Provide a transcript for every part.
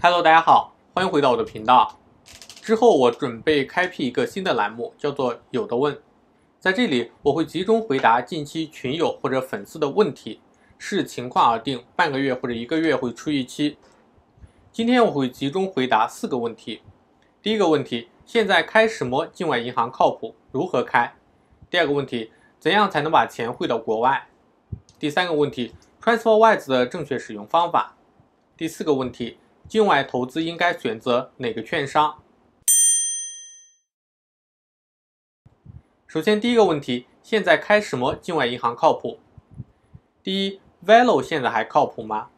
Hello，大家好，欢迎回到我的频道。之后我准备开辟一个新的栏目，叫做“有的问”。在这里，我会集中回答近期群友或者粉丝的问题，视情况而定，半个月或者一个月会出一期。今天我会集中回答四个问题。第一个问题：现在开什么境外银行靠谱？如何开？第二个问题：怎样才能把钱汇到国外？第三个问题：TransferWise 的正确使用方法。第四个问题。境外投资应该选择哪个券商？首先，第一个问题，现在开什么境外银行靠谱？第一，Velo 现在还靠谱吗？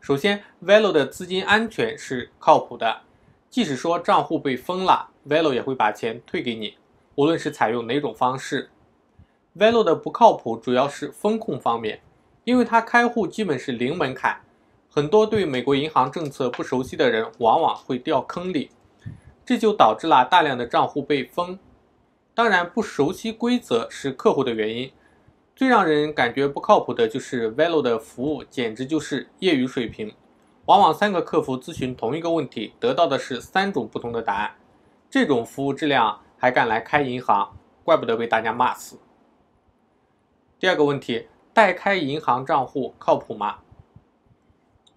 首先，Velo 的资金安全是靠谱的，即使说账户被封了，Velo 也会把钱退给你，无论是采用哪种方式。Velo 的不靠谱主要是风控方面，因为它开户基本是零门槛。很多对美国银行政策不熟悉的人，往往会掉坑里，这就导致了大量的账户被封。当然，不熟悉规则是客户的原因。最让人感觉不靠谱的就是 Velo 的服务，简直就是业余水平。往往三个客服咨询同一个问题，得到的是三种不同的答案。这种服务质量还敢来开银行，怪不得被大家骂死。第二个问题，代开银行账户靠谱吗？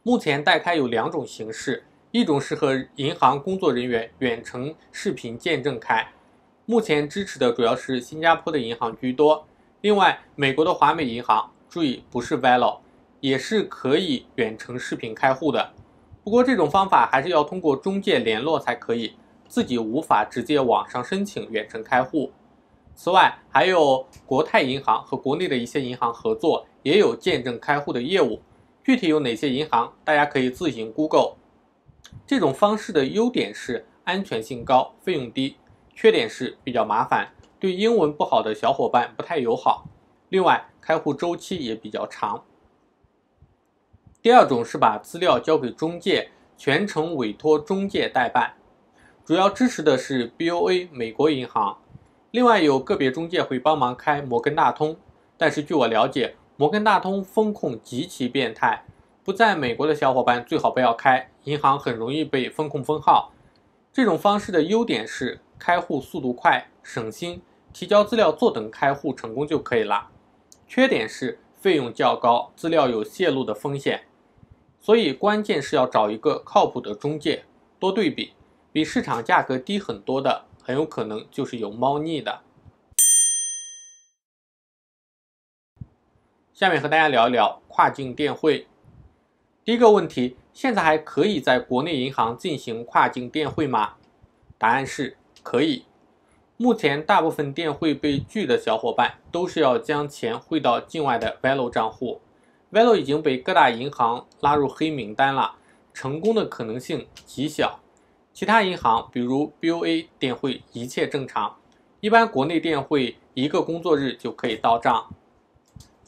目前代开有两种形式，一种是和银行工作人员远程视频见证开，目前支持的主要是新加坡的银行居多。另外，美国的华美银行，注意不是 Velo，也是可以远程视频开户的。不过这种方法还是要通过中介联络才可以，自己无法直接网上申请远程开户。此外，还有国泰银行和国内的一些银行合作，也有见证开户的业务。具体有哪些银行，大家可以自行 Google。这种方式的优点是安全性高、费用低，缺点是比较麻烦，对英文不好的小伙伴不太友好。另外，开户周期也比较长。第二种是把资料交给中介，全程委托中介代办，主要支持的是 BOA 美国银行。另外有个别中介会帮忙开摩根大通，但是据我了解。摩根大通风控极其变态，不在美国的小伙伴最好不要开，银行很容易被风控封号。这种方式的优点是开户速度快、省心，提交资料坐等开户成功就可以了。缺点是费用较高，资料有泄露的风险。所以关键是要找一个靠谱的中介，多对比，比市场价格低很多的，很有可能就是有猫腻的。下面和大家聊一聊跨境电汇。第一个问题，现在还可以在国内银行进行跨境电汇吗？答案是可以。目前大部分电汇被拒的小伙伴都是要将钱汇到境外的 Velo 账户，Velo 已经被各大银行拉入黑名单了，成功的可能性极小。其他银行，比如 BOA 电汇一切正常，一般国内电汇一个工作日就可以到账。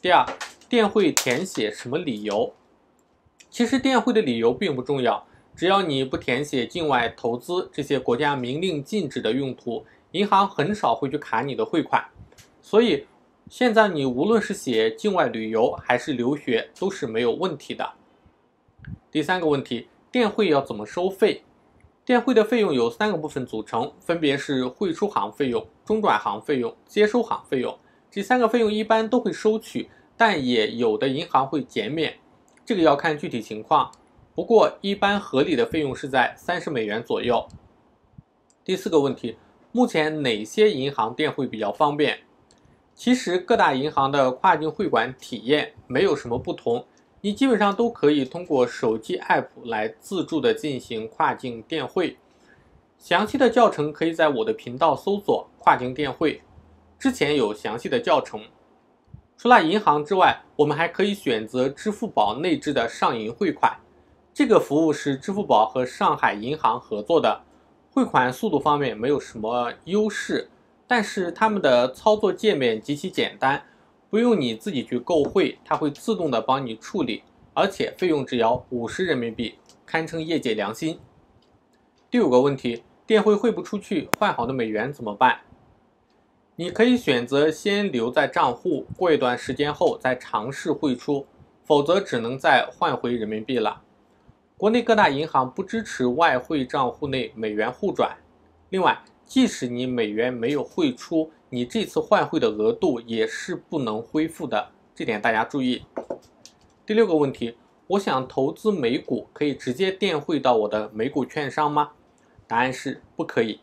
第二，电汇填写什么理由？其实电汇的理由并不重要，只要你不填写境外投资这些国家明令禁止的用途，银行很少会去卡你的汇款。所以现在你无论是写境外旅游还是留学都是没有问题的。第三个问题，电汇要怎么收费？电汇的费用有三个部分组成，分别是汇出行费用、中转行费用、接收行费用。这三个费用一般都会收取，但也有的银行会减免，这个要看具体情况。不过一般合理的费用是在三十美元左右。第四个问题，目前哪些银行电汇比较方便？其实各大银行的跨境汇款体验没有什么不同，你基本上都可以通过手机 app 来自助的进行跨境电汇。详细的教程可以在我的频道搜索“跨境电汇”。之前有详细的教程。除了银行之外，我们还可以选择支付宝内置的上银汇款。这个服务是支付宝和上海银行合作的，汇款速度方面没有什么优势，但是他们的操作界面极其简单，不用你自己去购汇，它会自动的帮你处理，而且费用只要五十人民币，堪称业界良心。第五个问题，电汇汇不出去，换好的美元怎么办？你可以选择先留在账户，过一段时间后再尝试汇出，否则只能再换回人民币了。国内各大银行不支持外汇账户内美元互转。另外，即使你美元没有汇出，你这次换汇的额度也是不能恢复的，这点大家注意。第六个问题，我想投资美股，可以直接电汇到我的美股券商吗？答案是不可以。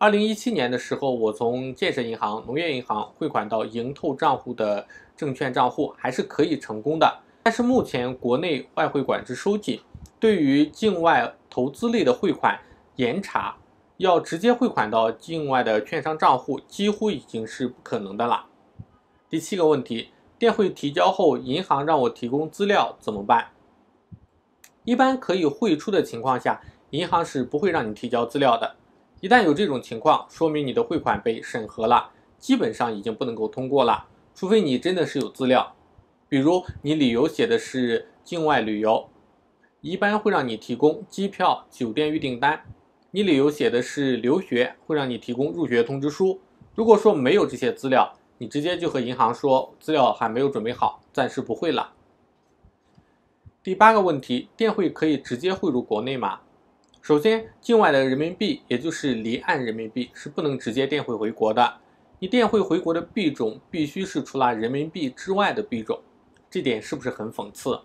二零一七年的时候，我从建设银行、农业银行汇款到盈透账户的证券账户，还是可以成功的。但是目前国内外汇管制收紧，对于境外投资类的汇款严查，要直接汇款到境外的券商账户，几乎已经是不可能的了。第七个问题，电汇提交后，银行让我提供资料怎么办？一般可以汇出的情况下，银行是不会让你提交资料的。一旦有这种情况，说明你的汇款被审核了，基本上已经不能够通过了，除非你真的是有资料。比如你理由写的是境外旅游，一般会让你提供机票、酒店预订单；你理由写的是留学，会让你提供入学通知书。如果说没有这些资料，你直接就和银行说资料还没有准备好，暂时不会了。第八个问题，电汇可以直接汇入国内吗？首先，境外的人民币，也就是离岸人民币，是不能直接电汇回国的。你电汇回国的币种必须是除了人民币之外的币种。这点是不是很讽刺？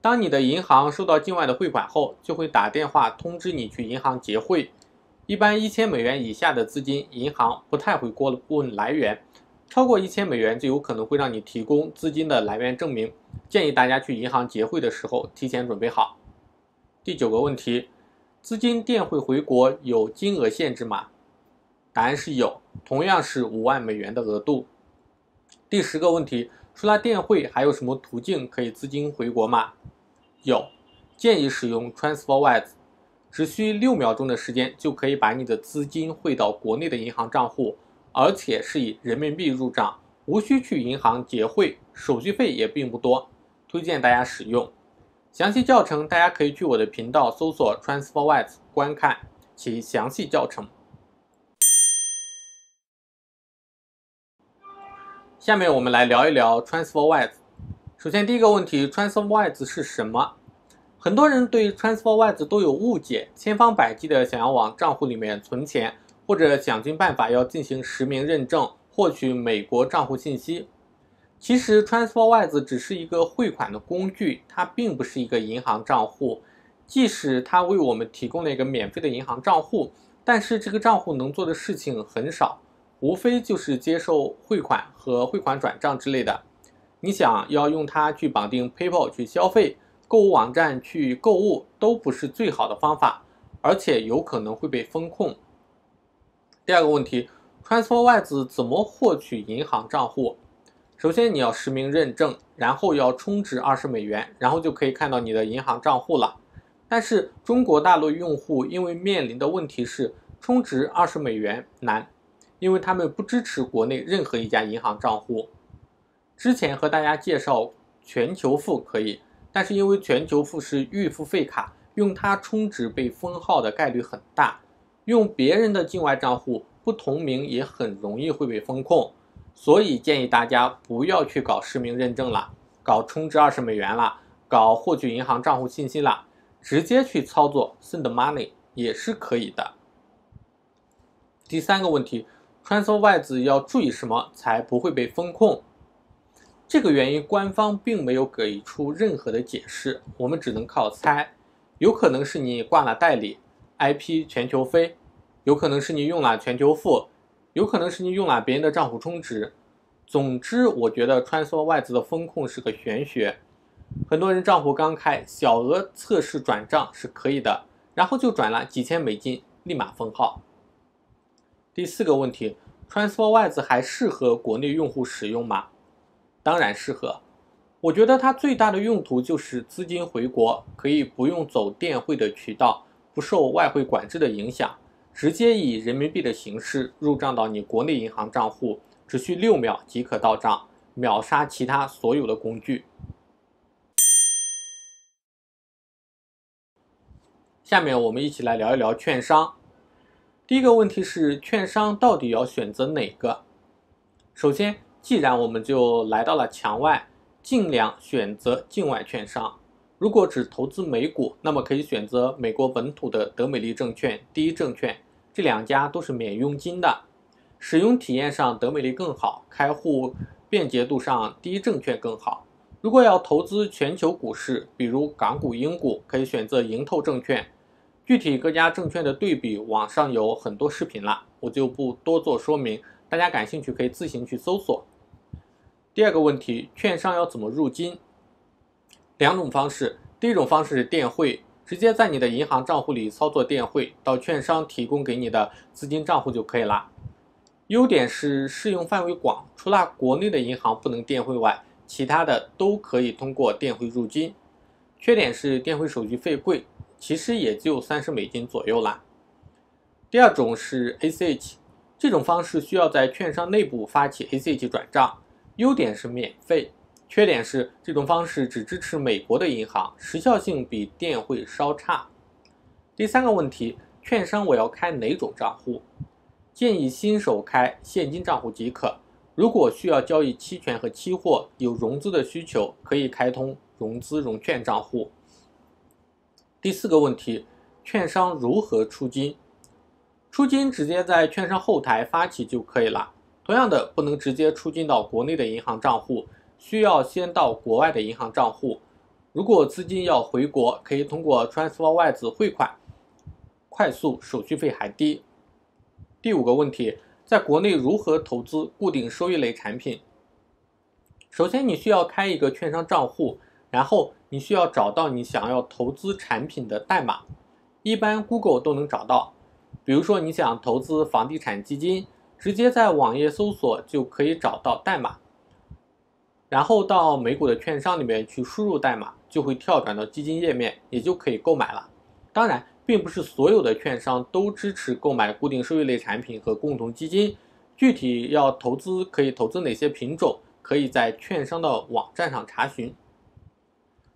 当你的银行收到境外的汇款后，就会打电话通知你去银行结汇。一般一千美元以下的资金，银行不太会过问来源；超过一千美元，就有可能会让你提供资金的来源证明。建议大家去银行结汇的时候提前准备好。第九个问题，资金电汇回国有金额限制吗？答案是有，同样是五万美元的额度。第十个问题。除了电汇，还有什么途径可以资金回国吗？有，建议使用 TransferWise，只需六秒钟的时间就可以把你的资金汇到国内的银行账户，而且是以人民币入账，无需去银行结汇，手续费也并不多，推荐大家使用。详细教程大家可以去我的频道搜索 TransferWise 观看其详细教程。下面我们来聊一聊 TransferWise。首先，第一个问题，TransferWise 是什么？很多人对 TransferWise 都有误解，千方百计的想要往账户里面存钱，或者想尽办法要进行实名认证，获取美国账户信息。其实，TransferWise 只是一个汇款的工具，它并不是一个银行账户。即使它为我们提供了一个免费的银行账户，但是这个账户能做的事情很少。无非就是接受汇款和汇款转账之类的。你想要用它去绑定 PayPal 去消费，购物网站去购物都不是最好的方法，而且有可能会被风控。第二个问题，TransferWise 怎么获取银行账户？首先你要实名认证，然后要充值二十美元，然后就可以看到你的银行账户了。但是中国大陆用户因为面临的问题是充值二十美元难。因为他们不支持国内任何一家银行账户。之前和大家介绍全球付可以，但是因为全球付是预付费卡，用它充值被封号的概率很大。用别人的境外账户不同名也很容易会被风控，所以建议大家不要去搞实名认证了，搞充值二十美元了，搞获取银行账户信息了，直接去操作 send money 也是可以的。第三个问题。TransferWise 要注意什么才不会被风控？这个原因官方并没有给出任何的解释，我们只能靠猜。有可能是你挂了代理 IP 全球飞，有可能是你用了全球付，有可能是你用了别人的账户充值。总之，我觉得 TransferWise 的风控是个玄学。很多人账户刚开，小额测试转账是可以的，然后就转了几千美金，立马封号。第四个问题，TransferWise 还适合国内用户使用吗？当然适合。我觉得它最大的用途就是资金回国可以不用走电汇的渠道，不受外汇管制的影响，直接以人民币的形式入账到你国内银行账户，只需六秒即可到账，秒杀其他所有的工具。下面我们一起来聊一聊券商。第一个问题是，券商到底要选择哪个？首先，既然我们就来到了墙外，尽量选择境外券商。如果只投资美股，那么可以选择美国本土的德美利证券、第一证券，这两家都是免佣金的，使用体验上德美利更好，开户便捷度上第一证券更好。如果要投资全球股市，比如港股、英股，可以选择盈透证券。具体各家证券的对比，网上有很多视频了，我就不多做说明，大家感兴趣可以自行去搜索。第二个问题，券商要怎么入金？两种方式，第一种方式是电汇，直接在你的银行账户里操作电汇到券商提供给你的资金账户就可以了。优点是适用范围广，除了国内的银行不能电汇外，其他的都可以通过电汇入金。缺点是电汇手续费贵，其实也就三十美金左右啦。第二种是 ACH，这种方式需要在券商内部发起 ACH 转账，优点是免费。缺点是这种方式只支持美国的银行，时效性比电汇稍差。第三个问题，券商我要开哪种账户？建议新手开现金账户即可。如果需要交易期权和期货，有融资的需求，可以开通融资融券账户。第四个问题，券商如何出金？出金直接在券商后台发起就可以了。同样的，不能直接出金到国内的银行账户。需要先到国外的银行账户，如果资金要回国，可以通过 TransferWise 汇款，快速，手续费还低。第五个问题，在国内如何投资固定收益类产品？首先，你需要开一个券商账户，然后你需要找到你想要投资产品的代码，一般 Google 都能找到。比如说，你想投资房地产基金，直接在网页搜索就可以找到代码。然后到美股的券商里面去输入代码，就会跳转到基金页面，也就可以购买了。当然，并不是所有的券商都支持购买固定收益类产品和共同基金。具体要投资，可以投资哪些品种，可以在券商的网站上查询。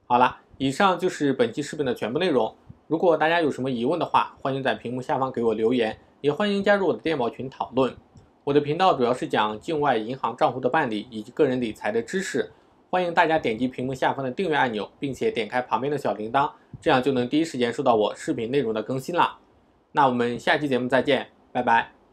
好了，以上就是本期视频的全部内容。如果大家有什么疑问的话，欢迎在屏幕下方给我留言，也欢迎加入我的电报群讨论。我的频道主要是讲境外银行账户的办理以及个人理财的知识，欢迎大家点击屏幕下方的订阅按钮，并且点开旁边的小铃铛，这样就能第一时间收到我视频内容的更新啦。那我们下期节目再见，拜拜。